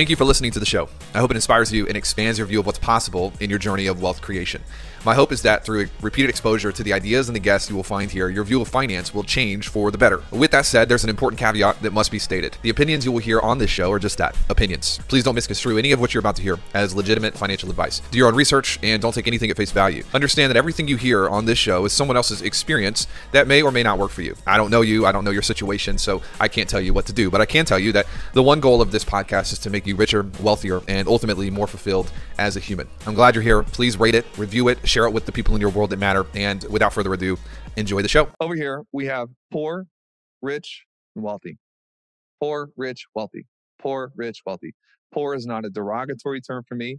Thank you for listening to the show. I hope it inspires you and expands your view of what's possible in your journey of wealth creation. My hope is that through repeated exposure to the ideas and the guests you will find here, your view of finance will change for the better. With that said, there's an important caveat that must be stated. The opinions you will hear on this show are just that opinions. Please don't misconstrue any of what you're about to hear as legitimate financial advice. Do your own research and don't take anything at face value. Understand that everything you hear on this show is someone else's experience that may or may not work for you. I don't know you, I don't know your situation, so I can't tell you what to do, but I can tell you that the one goal of this podcast is to make you richer, wealthier, and ultimately more fulfilled as a human. I'm glad you're here. Please rate it, review it, share it with the people in your world that matter. And without further ado, enjoy the show. Over here, we have poor, rich, and wealthy. Poor, rich, wealthy. Poor, rich, wealthy. Poor is not a derogatory term for me.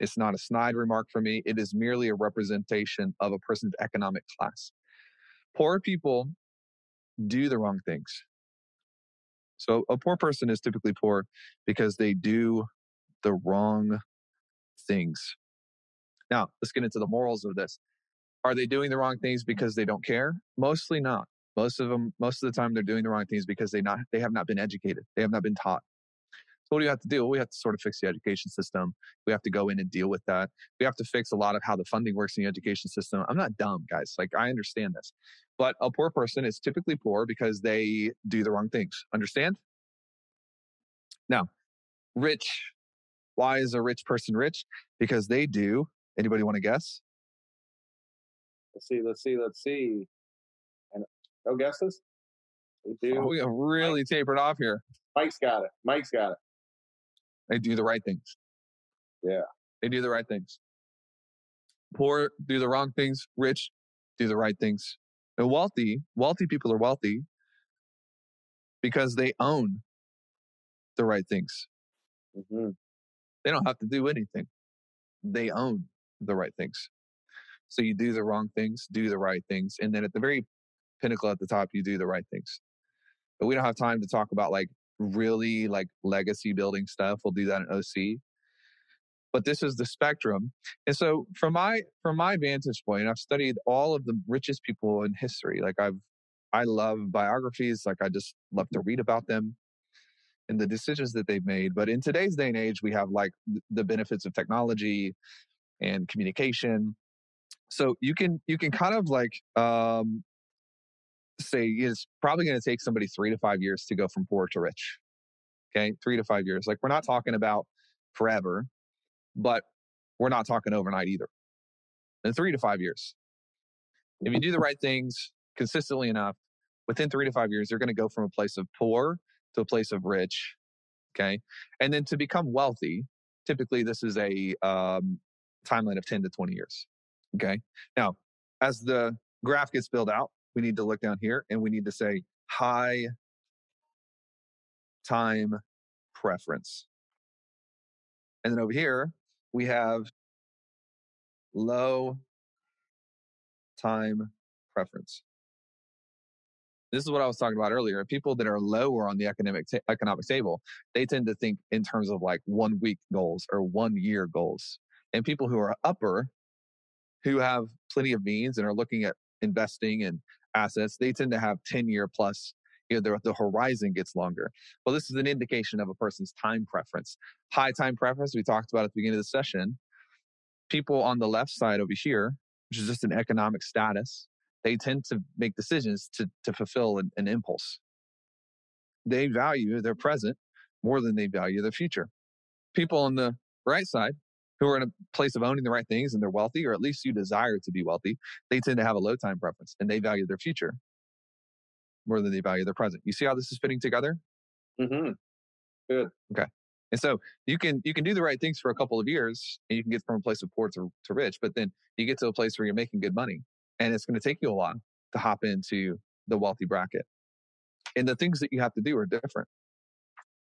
It's not a snide remark for me. It is merely a representation of a person's economic class. Poor people do the wrong things. So a poor person is typically poor because they do the wrong things. Now, let's get into the morals of this. Are they doing the wrong things because they don't care? Mostly not. Most of them, most of the time, they're doing the wrong things because they not they have not been educated. They have not been taught. So what do you have to do? Well, we have to sort of fix the education system. We have to go in and deal with that. We have to fix a lot of how the funding works in the education system. I'm not dumb, guys. Like I understand this. But a poor person is typically poor because they do the wrong things. Understand? Now, rich. Why is a rich person rich? Because they do Anybody want to guess? Let's see. Let's see. Let's see. And no guesses. We oh, do. Oh, we have really tapered off here. Mike's got it. Mike's got it. They do the right things. Yeah. They do the right things. Poor do the wrong things. Rich do the right things. And wealthy, wealthy people are wealthy because they own the right things. Mm-hmm. They don't have to do anything. They own the right things. So you do the wrong things, do the right things. And then at the very pinnacle at the top, you do the right things. But we don't have time to talk about like really like legacy building stuff. We'll do that in OC. But this is the spectrum. And so from my from my vantage point, I've studied all of the richest people in history. Like I've I love biographies, like I just love to read about them and the decisions that they've made. But in today's day and age, we have like the benefits of technology, and communication. So you can you can kind of like um, say it's probably going to take somebody three to five years to go from poor to rich. Okay, three to five years. Like we're not talking about forever, but we're not talking overnight either. In three to five years, if you do the right things consistently enough, within three to five years, you're going to go from a place of poor to a place of rich. Okay, and then to become wealthy, typically this is a um, timeline of 10 to 20 years. Okay. Now, as the graph gets filled out, we need to look down here and we need to say high time preference. And then over here, we have low time preference. This is what I was talking about earlier. People that are lower on the economic economic table, they tend to think in terms of like one week goals or one year goals and people who are upper who have plenty of means and are looking at investing in assets they tend to have 10 year plus you know the, the horizon gets longer. Well this is an indication of a person's time preference. High time preference we talked about at the beginning of the session. People on the left side over here which is just an economic status they tend to make decisions to, to fulfill an, an impulse. They value their present more than they value their future. People on the right side who are in a place of owning the right things and they're wealthy, or at least you desire to be wealthy, they tend to have a low time preference and they value their future more than they value their present. You see how this is fitting together? Mm-hmm. Good. Okay. And so you can you can do the right things for a couple of years and you can get from a place of poor to, to rich, but then you get to a place where you're making good money. And it's going to take you a while to hop into the wealthy bracket. And the things that you have to do are different.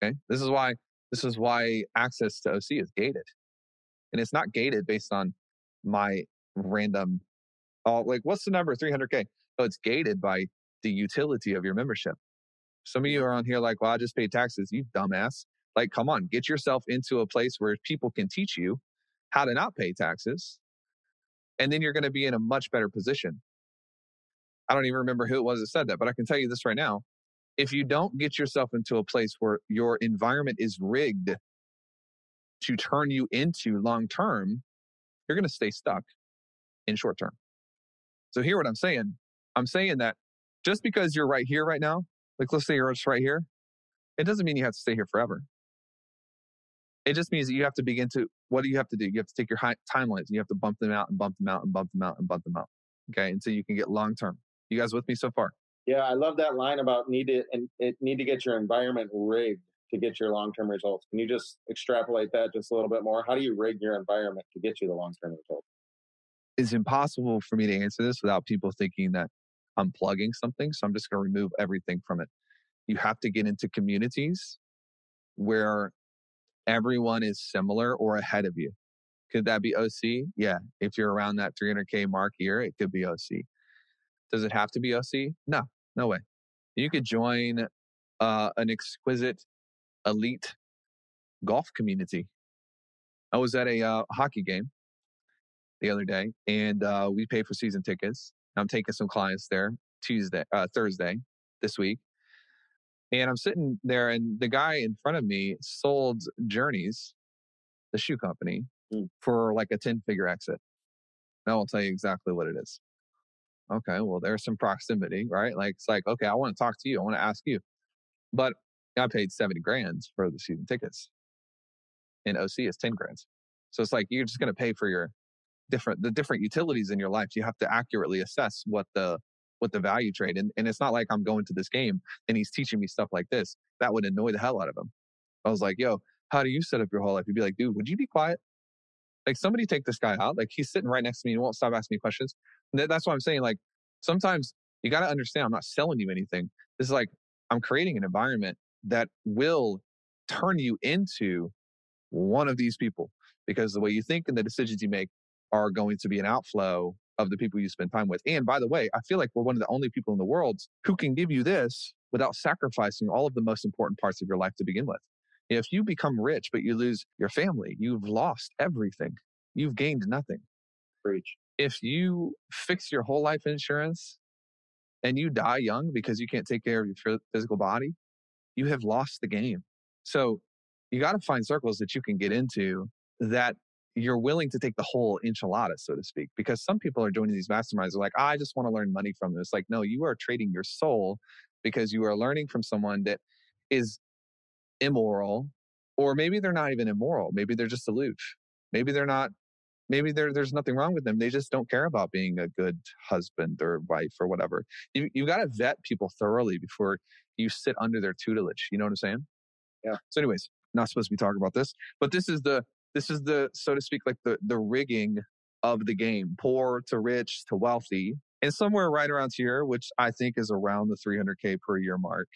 Okay. This is why this is why access to OC is gated and it's not gated based on my random oh like what's the number? 300k oh it's gated by the utility of your membership. Some of you are on here like well i just paid taxes you dumbass. Like come on get yourself into a place where people can teach you how to not pay taxes and then you're going to be in a much better position. I don't even remember who it was that said that but i can tell you this right now. If you don't get yourself into a place where your environment is rigged to turn you into long term, you're going to stay stuck in short term. So, hear what I'm saying. I'm saying that just because you're right here right now, like let's say you're just right here, it doesn't mean you have to stay here forever. It just means that you have to begin to, what do you have to do? You have to take your high, timelines and you have to bump them out and bump them out and bump them out and bump them out. Okay. Until you can get long term. You guys with me so far? Yeah, I love that line about need to and it need to get your environment rigged to get your long term results. Can you just extrapolate that just a little bit more? How do you rig your environment to get you the long term results? It's impossible for me to answer this without people thinking that I'm plugging something. So I'm just going to remove everything from it. You have to get into communities where everyone is similar or ahead of you. Could that be OC? Yeah. If you're around that 300K mark year, it could be OC. Does it have to be OC? No, no way. You could join uh, an exquisite, elite golf community. I was at a uh, hockey game the other day, and uh, we pay for season tickets. I'm taking some clients there Tuesday, uh, Thursday this week, and I'm sitting there, and the guy in front of me sold Journeys, the shoe company, mm. for like a 10 figure exit. Now I'll tell you exactly what it is. Okay, well, there's some proximity, right? Like, it's like, okay, I want to talk to you. I want to ask you. But I paid 70 grand for the season tickets. And OC is 10 grand. So it's like you're just going to pay for your different the different utilities in your life. You have to accurately assess what the what the value trade. And, and it's not like I'm going to this game and he's teaching me stuff like this. That would annoy the hell out of him. I was like, yo, how do you set up your whole life? He'd be like, dude, would you be quiet? Like somebody take this guy out. Like he's sitting right next to me and won't stop asking me questions. That's what I'm saying. Like sometimes you got to understand I'm not selling you anything. This is like I'm creating an environment that will turn you into one of these people because the way you think and the decisions you make are going to be an outflow of the people you spend time with. And by the way, I feel like we're one of the only people in the world who can give you this without sacrificing all of the most important parts of your life to begin with. If you become rich, but you lose your family, you've lost everything. You've gained nothing. Preach. If you fix your whole life insurance and you die young because you can't take care of your physical body, you have lost the game. So you got to find circles that you can get into that you're willing to take the whole enchilada, so to speak, because some people are joining these masterminds. They're like, I just want to learn money from them. It's like, no, you are trading your soul because you are learning from someone that is immoral, or maybe they're not even immoral. Maybe they're just aloof. Maybe they're not. Maybe there, there's nothing wrong with them. They just don't care about being a good husband or wife or whatever. You you got to vet people thoroughly before you sit under their tutelage. You know what I'm saying? Yeah. So, anyways, not supposed to be talking about this, but this is the this is the so to speak like the the rigging of the game poor to rich to wealthy and somewhere right around here which i think is around the 300k per year mark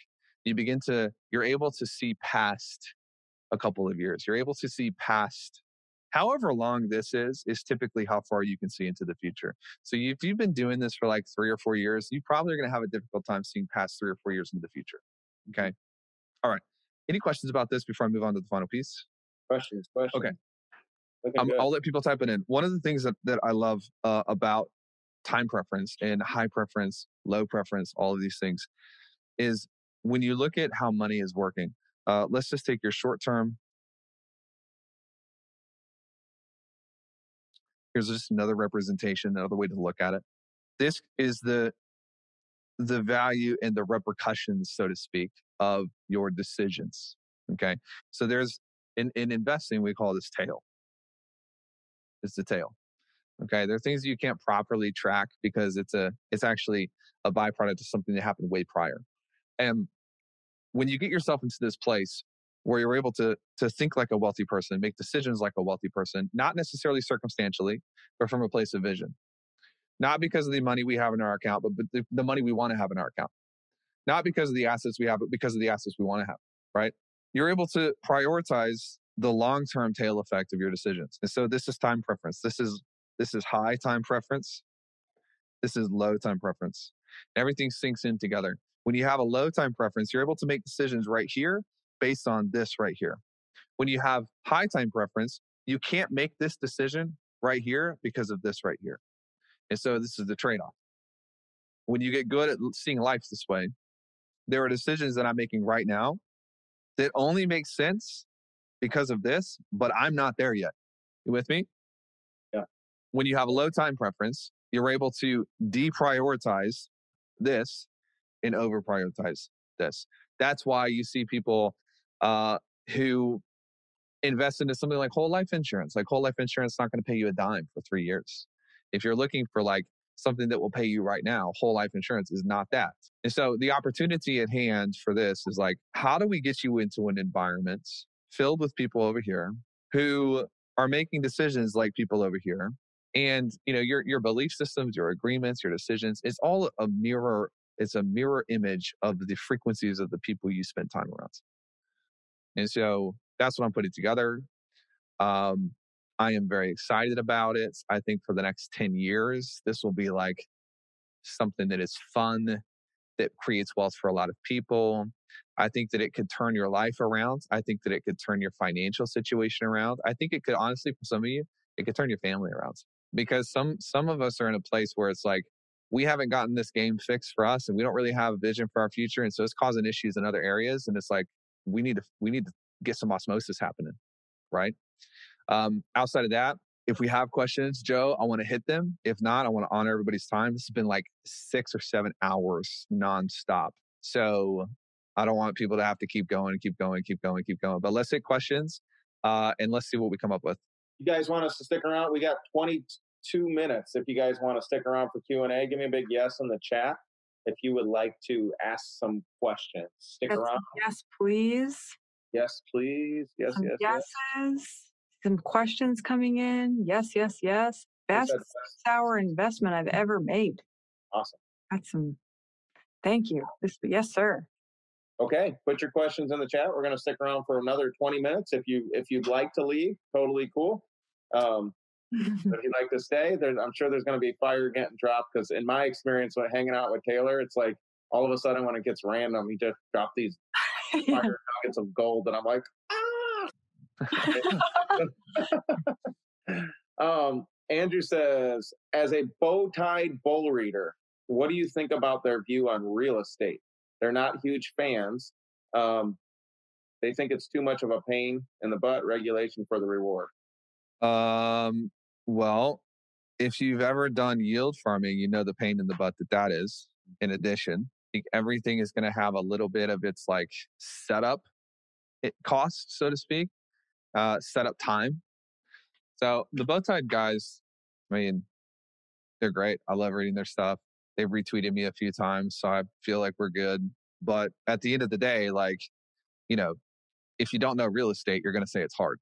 you begin to you're able to see past a couple of years you're able to see past however long this is is typically how far you can see into the future so if you've been doing this for like three or four years you probably are going to have a difficult time seeing past three or four years into the future okay all right any questions about this before i move on to the final piece questions questions okay um, I'll let people type it in. One of the things that, that I love uh, about time preference and high preference, low preference, all of these things is when you look at how money is working. Uh, let's just take your short term. Here's just another representation, another way to look at it. This is the the value and the repercussions, so to speak, of your decisions. Okay, so there's in in investing we call this tail It's the tail. Okay, there are things you can't properly track because it's a it's actually a byproduct of something that happened way prior. And when you get yourself into this place where you're able to to think like a wealthy person, make decisions like a wealthy person, not necessarily circumstantially, but from a place of vision. Not because of the money we have in our account, but, but the, the money we want to have in our account. Not because of the assets we have, but because of the assets we want to have, right? You're able to prioritize the long-term tail effect of your decisions. And so this is time preference. This is this is high time preference. This is low time preference. Everything sinks in together. When you have a low time preference, you're able to make decisions right here based on this right here. When you have high time preference, you can't make this decision right here because of this right here. And so this is the trade off. When you get good at seeing life this way, there are decisions that I'm making right now that only make sense because of this, but I'm not there yet. You with me? Yeah. When you have a low time preference, you're able to deprioritize this and over prioritize this. That's why you see people uh, who invest into something like whole life insurance. Like whole life insurance is not going to pay you a dime for three years. If you're looking for like something that will pay you right now, whole life insurance is not that. And so the opportunity at hand for this is like, how do we get you into an environment filled with people over here who are making decisions like people over here? And you know, your your belief systems, your agreements, your decisions, it's all a mirror, it's a mirror image of the frequencies of the people you spend time around. And so that's what I'm putting together. Um, I am very excited about it. I think for the next 10 years, this will be like something that is fun, that creates wealth for a lot of people. I think that it could turn your life around. I think that it could turn your financial situation around. I think it could honestly, for some of you, it could turn your family around because some some of us are in a place where it's like we haven't gotten this game fixed for us and we don't really have a vision for our future and so it's causing issues in other areas and it's like we need to we need to get some osmosis happening right um, outside of that if we have questions joe i want to hit them if not i want to honor everybody's time this has been like six or seven hours nonstop so i don't want people to have to keep going keep going keep going keep going but let's hit questions uh, and let's see what we come up with you guys want us to stick around? We got 22 minutes. If you guys want to stick around for Q and A, give me a big yes in the chat. If you would like to ask some questions, stick Yes, around. Yes, please. Yes, please. Yes, Some yes, yes. yeses. Some questions coming in. Yes, yes, yes. Best yes? sour investment I've ever made. Awesome. That's some. Thank you. This, yes, sir. Okay, put your questions in the chat. We're going to stick around for another 20 minutes. If you if you'd like to leave, totally cool. Um, if you'd like to stay, there, I'm sure there's going to be fire getting dropped because in my experience when hanging out with Taylor, it's like all of a sudden when it gets random, he just dropped these fire nuggets of gold, and I'm like, ah. um, Andrew says, as a BowTiedBull reader, what do you think about their view on real estate? They're not huge fans. Um, they think it's too much of a pain in the butt regulation for the reward. Um, well, if you've ever done yield farming, you know the pain in the butt that that is. In addition, everything is going to have a little bit of its like setup it cost, so to speak, uh, setup time. So the BowTied guys, I mean, they're great. I love reading their stuff. They've retweeted me a few times, so I feel like we're good. But at the end of the day, like, you know, if you don't know real estate, you're going to say it's hard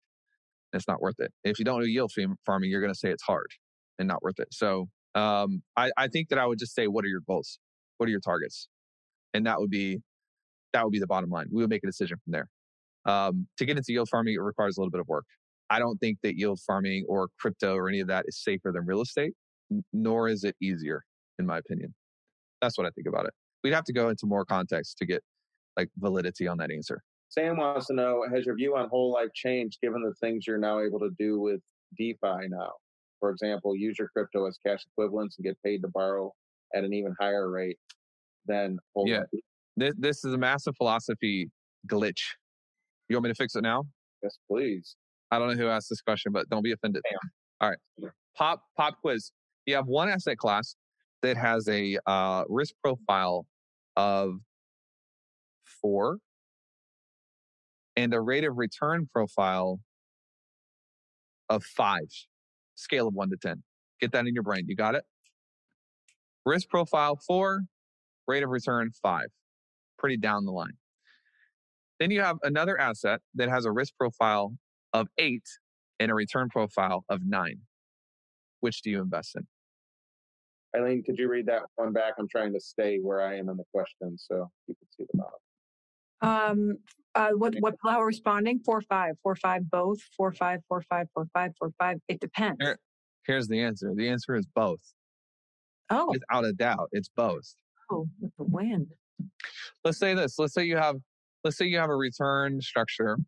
it's not worth it. If you don't do yield farming, you're going to say it's hard and not worth it. So um, I, I think that I would just say, what are your goals? What are your targets? And that would be that would be the bottom line. We would make a decision from there. Um, to get into yield farming, it requires a little bit of work. I don't think that yield farming or crypto or any of that is safer than real estate, nor is it easier, in my opinion. That's what I think about it. We'd have to go into more context to get like validity on that answer. Sam wants to know Has your view on whole life changed given the things you're now able to do with DeFi now? For example, use your crypto as cash equivalents and get paid to borrow at an even higher rate than whole yeah. life. This, this is a massive philosophy glitch. You want me to fix it now? Yes, please. I don't know who asked this question, but don't be offended. Sam. All right. Pop pop quiz. You have one asset class that has a uh, risk profile of four and a rate of return profile of five, scale of one to 10. Get that in your brain. You got it? Risk profile four, rate of return five. Pretty down the line. Then you have another asset that has a risk profile of eight and a return profile of nine. Which do you invest in? Eileen, could you read that one back? I'm trying to stay where I am in the question so you can see the bottom. Um, uh, what what how responding? Four five, four five, both. Four five, four five, four five, four five. It depends. Here, here's the answer. The answer is both. Oh, Without a doubt, it's both. oh, with the wind. Let's say this. Let's say you have let's say you have a return structure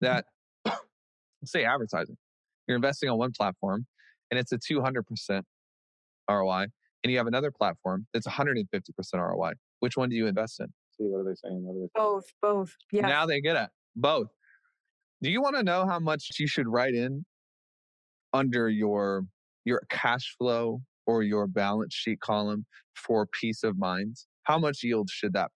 that let's say advertising. You're investing on one platform and it's a 200% ROI and you have another platform that's 150% ROI. Which one do you invest in? See what are they saying? What are they saying? Both, both. Yeah. Now they get it. Both. Do you want to know how much you should write in under your your cash flow or your balance sheet column for peace of mind? How much yield should that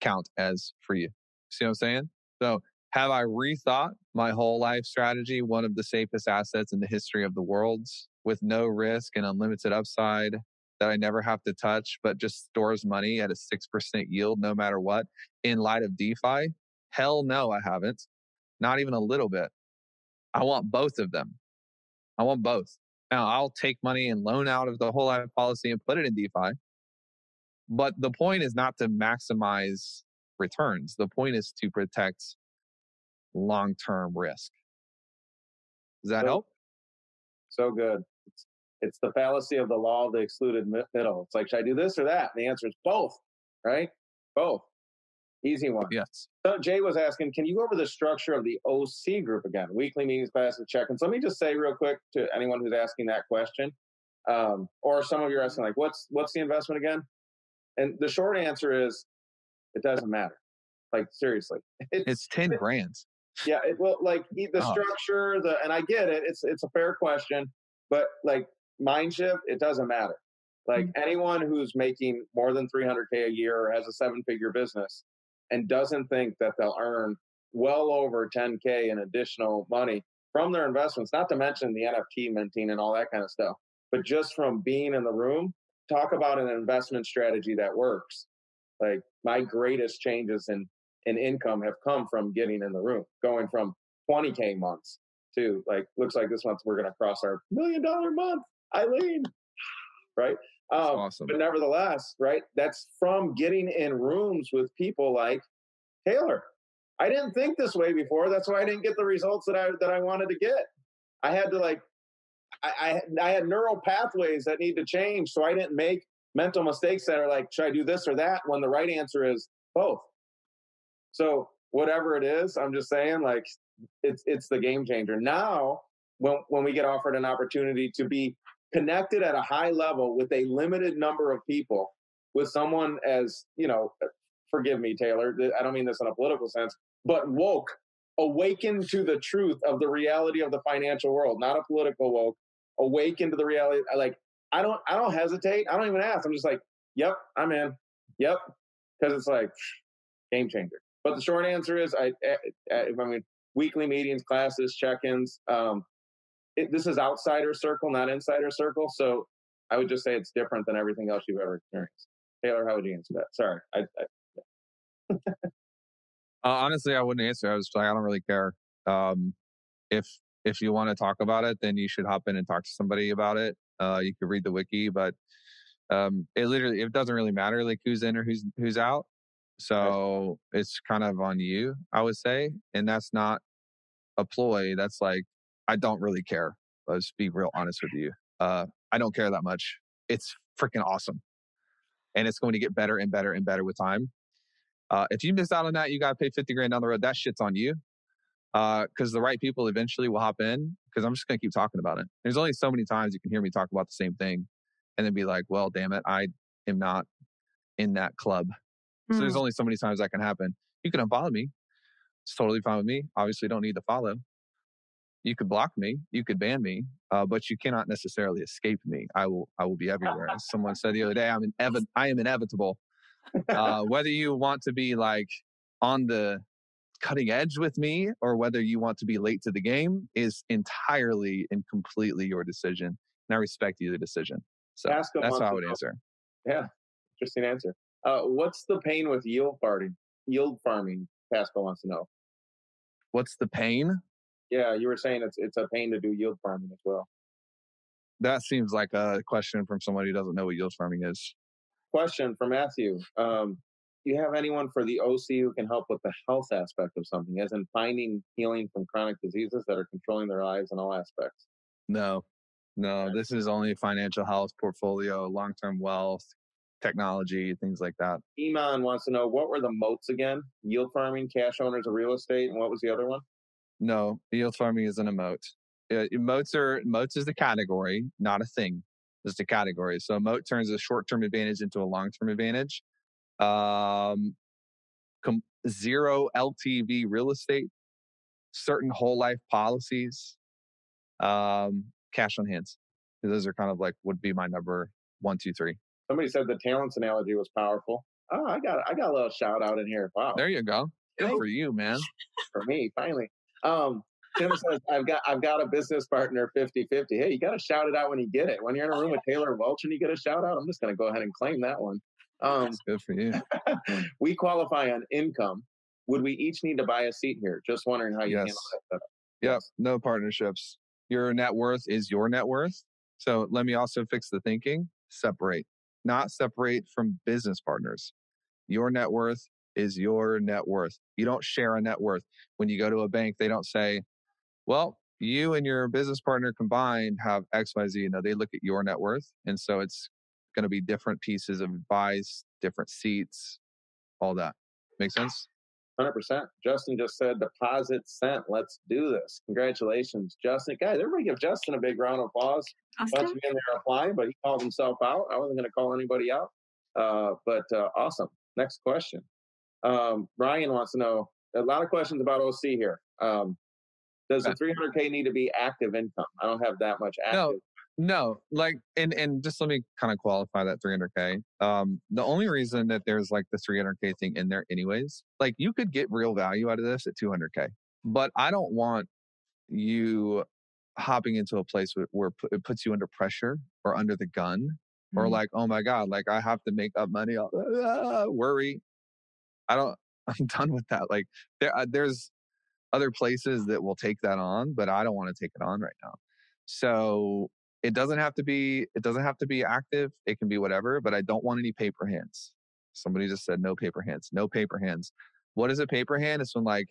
count as for you? See what I'm saying? So have I rethought my whole life strategy, one of the safest assets in the history of the world with no risk and unlimited upside that I never have to touch, but just stores money at a 6% yield no matter what in light of DeFi? Hell no, I haven't. Not even a little bit. I want both of them. I want both. Now, I'll take money and loan out of the whole life policy and put it in DeFi. But the point is not to maximize returns. The point is to protect long term risk. Does that so, help? So good. It's, the fallacy of the law of the excluded middle. It's like, should I do this or that? And the answer is both, right? Both. Easy one. Yes. So Jay was asking, can you go over the structure of the OC group again? Weekly meetings, classes, check-ins. Let me just say real quick to anyone who's asking that question, um, or some of you are asking like, what's what's the investment again? And the short answer is, it doesn't matter. Like seriously, it's, it's ten grand. Yeah, it, well, like the oh. structure, the and I get it. It's it's a fair question, but like mind shift, it doesn't matter. Like mm-hmm. anyone who's making more than 300k a year or has a seven-figure business and doesn't think that they'll earn well over 10k in additional money from their investments, not to mention the NFT minting and all that kind of stuff, but just from being in the room, talk about an investment strategy that works. Like my greatest changes in in income have come from getting in the room, going from 20k months to like looks like this month we're going to cross our million dollar month, Eileen, right? Um, awesome. But nevertheless, right, that's from getting in rooms with people like Taylor. I didn't think this way before. That's why I didn't get the results that I that I wanted to get. I had to like, I I, I had neural pathways that need to change, so I didn't make mental mistakes that are like, should I do this or that? When the right answer is both. So whatever it is, I'm just saying, like, it's it's the game changer. Now, when when we get offered an opportunity to be connected at a high level with a limited number of people, with someone as you know, forgive me, Taylor, I don't mean this in a political sense, but woke, awakened to the truth of the reality of the financial world, not a political woke, awakened to the reality. Like I don't I don't hesitate. I don't even ask. I'm just like, yep, I'm in. Yep, because it's like game changer. But the short answer is, I, I, I mean, weekly meetings, classes, check-ins. Um, it, this is outsider circle, not insider circle. So I would just say it's different than everything else you've ever experienced. Taylor, how would you answer that? Sorry. I, I uh, honestly, I wouldn't answer. I was like, I don't really care. Um, if if you want to talk about it, then you should hop in and talk to somebody about it. Uh, you could read the wiki, but um, it literally it doesn't really matter like who's in or who's who's out. So it's kind of on you, I would say. And that's not a ploy. That's like, I don't really care. Let's be real honest with you. Uh, I don't care that much. It's freaking awesome. And it's going to get better and better and better with time. Uh, if you miss out on that, you got to pay 50 grand down the road. That shit's on you. Because uh, the right people eventually will hop in. Because I'm just going to keep talking about it. There's only so many times you can hear me talk about the same thing and then be like, well, damn it, I am not in that club. So there's hmm. only so many times that can happen. You can unfollow me. It's totally fine with me. Obviously, don't need to follow. You could block me. You could ban me, uh, but you cannot necessarily escape me. I will. I will be everywhere. As someone said the other day, I'm inev- I am inevitable. Uh, whether you want to be like on the cutting edge with me or whether you want to be late to the game is entirely and completely your decision. And I respect either decision. So that's how I would answer. Yeah, interesting answer. Uh, what's the pain with yield farming? Yield farming, Pascal wants to know. What's the pain? Yeah, you were saying it's it's a pain to do yield farming as well. That seems like a question from somebody who doesn't know what yield farming is. Question from Matthew. Um, do you have anyone for the OC who can help with the health aspect of something, as in finding healing from chronic diseases that are controlling their lives in all aspects? No, no. This is only financial health, portfolio, long term wealth, technology, things like that. Iman wants to know what were the moats again? Yield farming, cash owners of real estate, and what was the other one? No, yield farming isn't a moat. Uh, moats are moats is the category, not a thing. It's a category. So a moat turns a short-term advantage into a long-term advantage. Um, com- zero LTV real estate, certain whole life policies, um, cash on hands. Those are kind of like would be my number one, two, three. Somebody said the talents analogy was powerful. Oh, I got I got a little shout out in here. Wow, There you go. Good for you, man. for me finally. Um, Tim says I've got I've got a business partner 50-50. Hey, you got to shout it out when you get it. When you're in a room with Taylor Welch and you get a shout out, I'm just going to go ahead and claim that one. Um, That's good for you. we qualify on income. Would we each need to buy a seat here? Just wondering how you Yes. handle that. Yep. No partnerships. Your net worth is your net worth. So let me also fix the thinking. Separate, not separate from business partners. Your net worth is your net worth. You don't share a net worth. When you go to a bank, they don't say, well, you and your business partner combined have XYZ. No, they look at your net worth. And so it's going to be different pieces of advice, different seats, all that. Make sense? Hundred percent. Justin just said deposit sent. Let's do this. Congratulations, Justin. Guys, everybody give Justin a big round of applause. Bunch Austin? of you in there applying, but he called himself out. I wasn't going to call anybody out. Uh, but uh, awesome. Next question. Um, Ryan wants to know a lot of questions about OC here. Um, does the 300k need to be active income? I don't have that much active. No. No, like, and and just let me kind of qualify that 300k. Um, the only reason that there's like the 300k thing in there, anyways, like you could get real value out of this at 200k, but I don't want you hopping into a place where, it puts you under pressure or under the gun, or Mm. like, oh my god, like I have to make up money. I'll- ah, worry. I don't. I'm done with that. Like there, uh, there's other places that will take that on, but I don't want to take it on right now. So it doesn't have to be it doesn't have to be active it can be whatever but i don't want any paper hands somebody just said no paper hands no paper hands what is a paper hand it's when like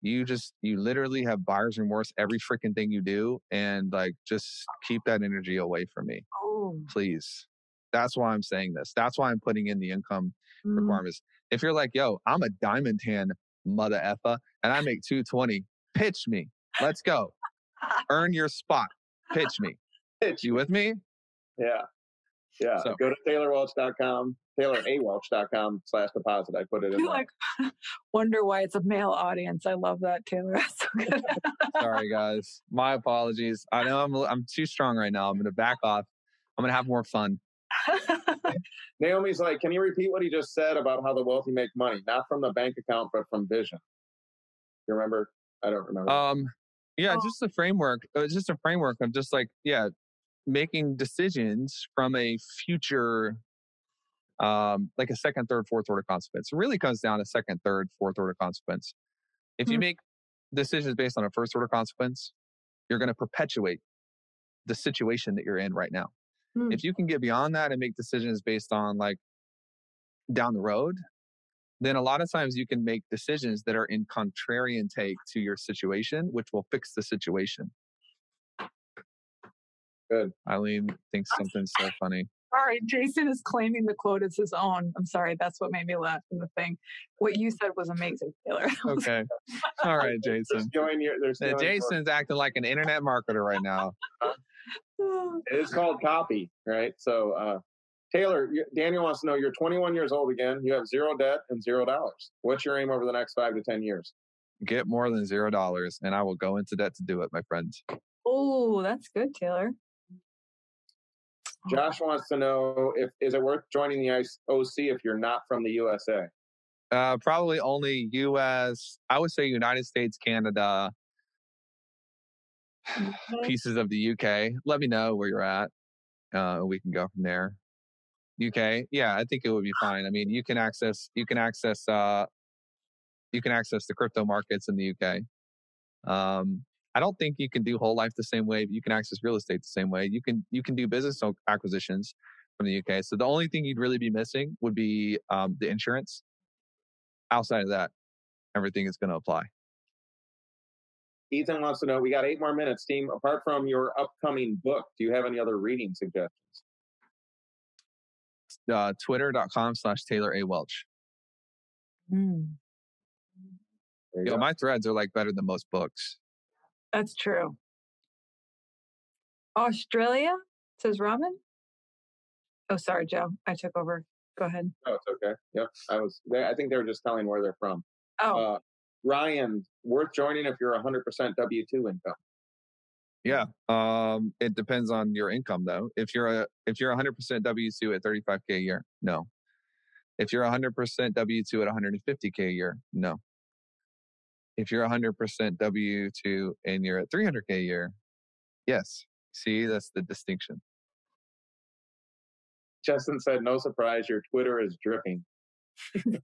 you just you literally have buyer's remorse every freaking thing you do and like just keep that energy away from me Oh. please that's why i'm saying this that's why i'm putting in the income Mm. requirements if you're like yo i'm a diamond hand mother effa and i make 220 pitch me let's go earn your spot pitch me Pitch. you with me Yeah. Yeah. So- Go to taylorwelch.com, taylorawelch.com slash deposit. I put it in You there. like wonder why it's a male audience. I love that, Taylor. That's so good. Sorry, guys. My apologies. I know I'm I'm too strong right now. I'm gonna back off. I'm gonna have more fun. Naomi's like, can you repeat what he just said about how the wealthy make money? Not from the bank account, but from vision. You remember? I don't remember. Um, yeah, Oh. just a framework. uh, Just a framework of just like yeah, making decisions from a future, um, like a second, third, fourth order consequence. It really comes down to second, third, fourth order consequence. If you Hmm. make decisions based on a first order consequence, you're going to perpetuate the situation that you're in right now. Hmm. If you can get beyond that and make decisions based on like down the road, then a lot of times you can make decisions that are in contrarian take to your situation, which will fix the situation. Good. Eileen thinks something's so funny. All right, Jason is claiming the quote as his own. I'm sorry, that's what made me laugh in the thing. What you said was amazing, Taylor. Okay. All right, Jason. stealing your, Uh, your- Jason's acting like an internet marketer right now. It is called copy, right? So, uh, Taylor, Daniel wants to know you're 21 years old again. You have zero debt and zero dollars. What's your aim over the next five to 10 years? Get more than zero dollars, and I will go into debt to do it, my friends. oh, that's good, Taylor. Josh wants to know if is it worth joining the IC OC if you're not from the USA? Uh, probably only U.S. I would say United States, Canada, Okay. pieces of the UK. Let me know where you're at. Uh, we can go from there. UK, yeah, I think it would be fine. I mean, you can access you can access uh, you can access the crypto markets in the UK. Um, I don't think you can do whole life the same way, but you can access real estate the same way. You can you can do business acquisitions from the UK. So the only thing you'd really be missing would be um, the insurance. Outside of that, everything is going to apply. Ethan wants to know we got eight more minutes, team. Apart from your upcoming book, do you have any other reading suggestions? Uh, Twitter.com slash Taylor A Welch. Mm, Yo, go. my threads are like better than most books. that's true. Australia says Robin. Oh, sorry, Joe. I took over. Go ahead. Oh, it's okay. Yep, I was. They, I think they were just telling where they're from. Oh, Uh, Ryan, worth joining if you're 100% W two income. Yeah. Um, it depends on your income though. If you're a if you're 100% W2 at 35k a year, no. If you're 100% W2 at 150k a year, no. If you're 100% W2 and you're at 300k a year, yes. See, that's the distinction. Justin said, "No surprise, your Twitter is dripping." the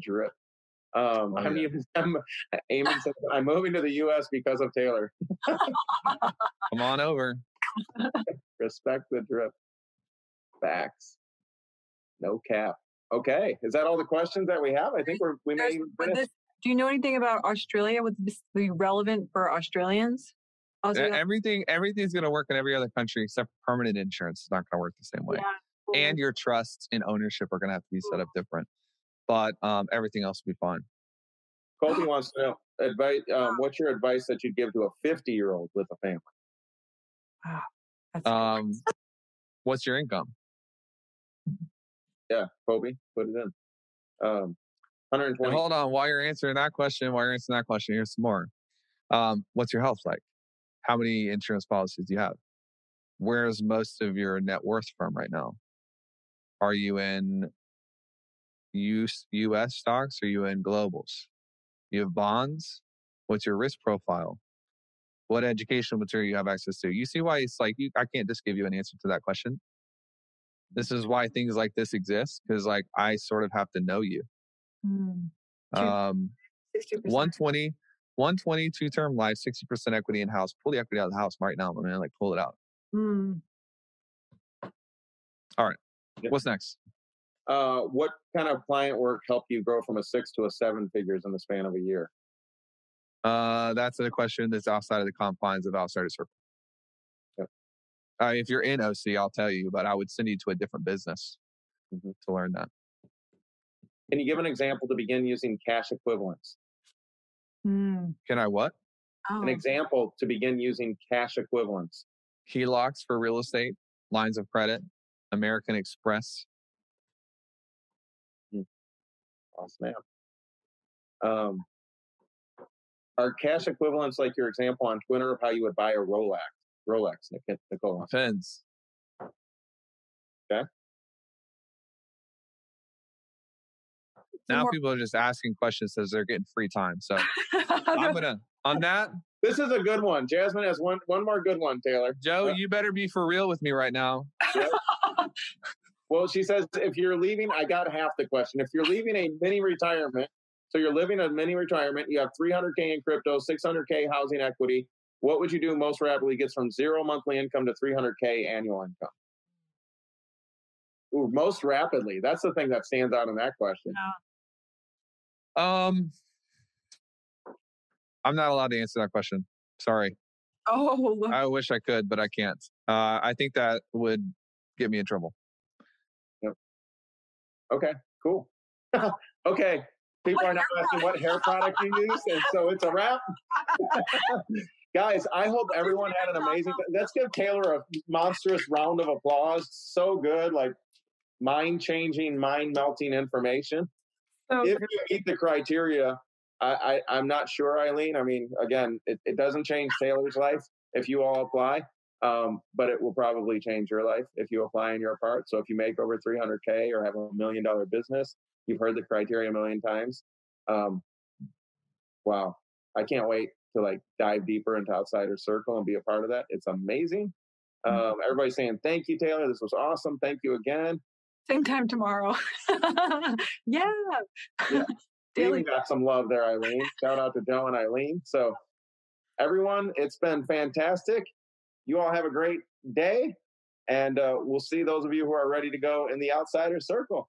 drip. Um, Oh, I'm, yeah. even- I'm, Eamon said, I'm moving to the U.S. because of Taylor. Come on over. Respect the drip. Facts. No cap. Okay, is that all the questions that we have? I think we're we may even finish. this, do you know anything about Australia? Would this be relevant for Australians? Also, Uh, Everything everything's gonna work in every other country except for permanent insurance. It's not gonna work the same way. yeah. And your trusts and ownership are gonna have to be set up different. But um, everything else will be fine. Colby wants to know advice. Um, what's your advice that you'd give to a 50 year old with a family? That's Um, what's your income? Yeah, Kobe, put it in. Um, And 120. hold on, while you're answering that question, while you're answering that question, here's some more. Um, what's your health like? How many insurance policies do you have? Where's most of your net worth from right now? Are you in US, US stocks? Are you in globals? You have bonds? What's your risk profile? What educational material you have access to? You see why it's like you, I can't just give you an answer to that question. This is why things like this exist because like I sort of have to know you. Mm, Um, 60%. 120, 120 two term life, 60% equity in house. Pull the equity out of the house right now, my man. Like pull it out. Mm, Yeah. What's next? Uh, what kind of client work helped you grow from a six to a seven figures in the span of a year? Uh, that's a question that's outside of the confines of outsider circle. Yep. Uh, if you're in OC, I'll tell you, but I would send you to a different business Mhm. to learn that. Can you give an example to begin using cash equivalents? mm. Can I what? Oh, An example to begin using cash equivalents. HELOCs for real estate, lines of credit, American Express. Oh, snap. Um, are cash equivalents like your example on Twitter of how you would buy a Rolex? Rolex, Nic- Nicole. Depends. Okay. Some Now more- people are just asking questions as they're getting free time. So I'm gonna on that, This is a good one. Jasmine has one one more good one, Taylor. Joe. Uh, You better be for real with me right now. Well, she says if you're leaving, I got half the question. If you're leaving a mini retirement, so you're living a mini retirement, you have 300k in crypto, 600k housing equity. What would you do most rapidly gets from zero monthly income to 300k annual income? Ooh, most rapidly. That's the thing that stands out in that question. Um, I'm not allowed to answer that question. Sorry. oh. I wish I could, but I can't. Uh, I think that would get me in trouble. Okay, cool. okay. People What are now asking what hair product you use, and so it's a wrap. Guys, I hope everyone had an amazing. Let's give Taylor a monstrous round of applause. So good, like mind changing, mind melting information. so If you meet the criteria, I, I I'm not sure, Eileen. I mean, again, it, it doesn't change Taylor's life if you all apply, um, but it will probably change your life if you apply in your part. So if you make over 300k or have a million dollar business, you've heard the criteria a million times. Um, wow, I can't wait to like dive deeper into Outsider Circle and be a part of that. It's amazing. Um, everybody's saying thank you, Taylor. This was awesome. Thank you again. same time tomorrow. yeah. Yeah. Daily. Even got some love there, Eileen. Shout out to Joe and Eileen. So, everyone, it's been fantastic. You all have a great day, and uh, we'll see those of you who are ready to go in the outsider circle.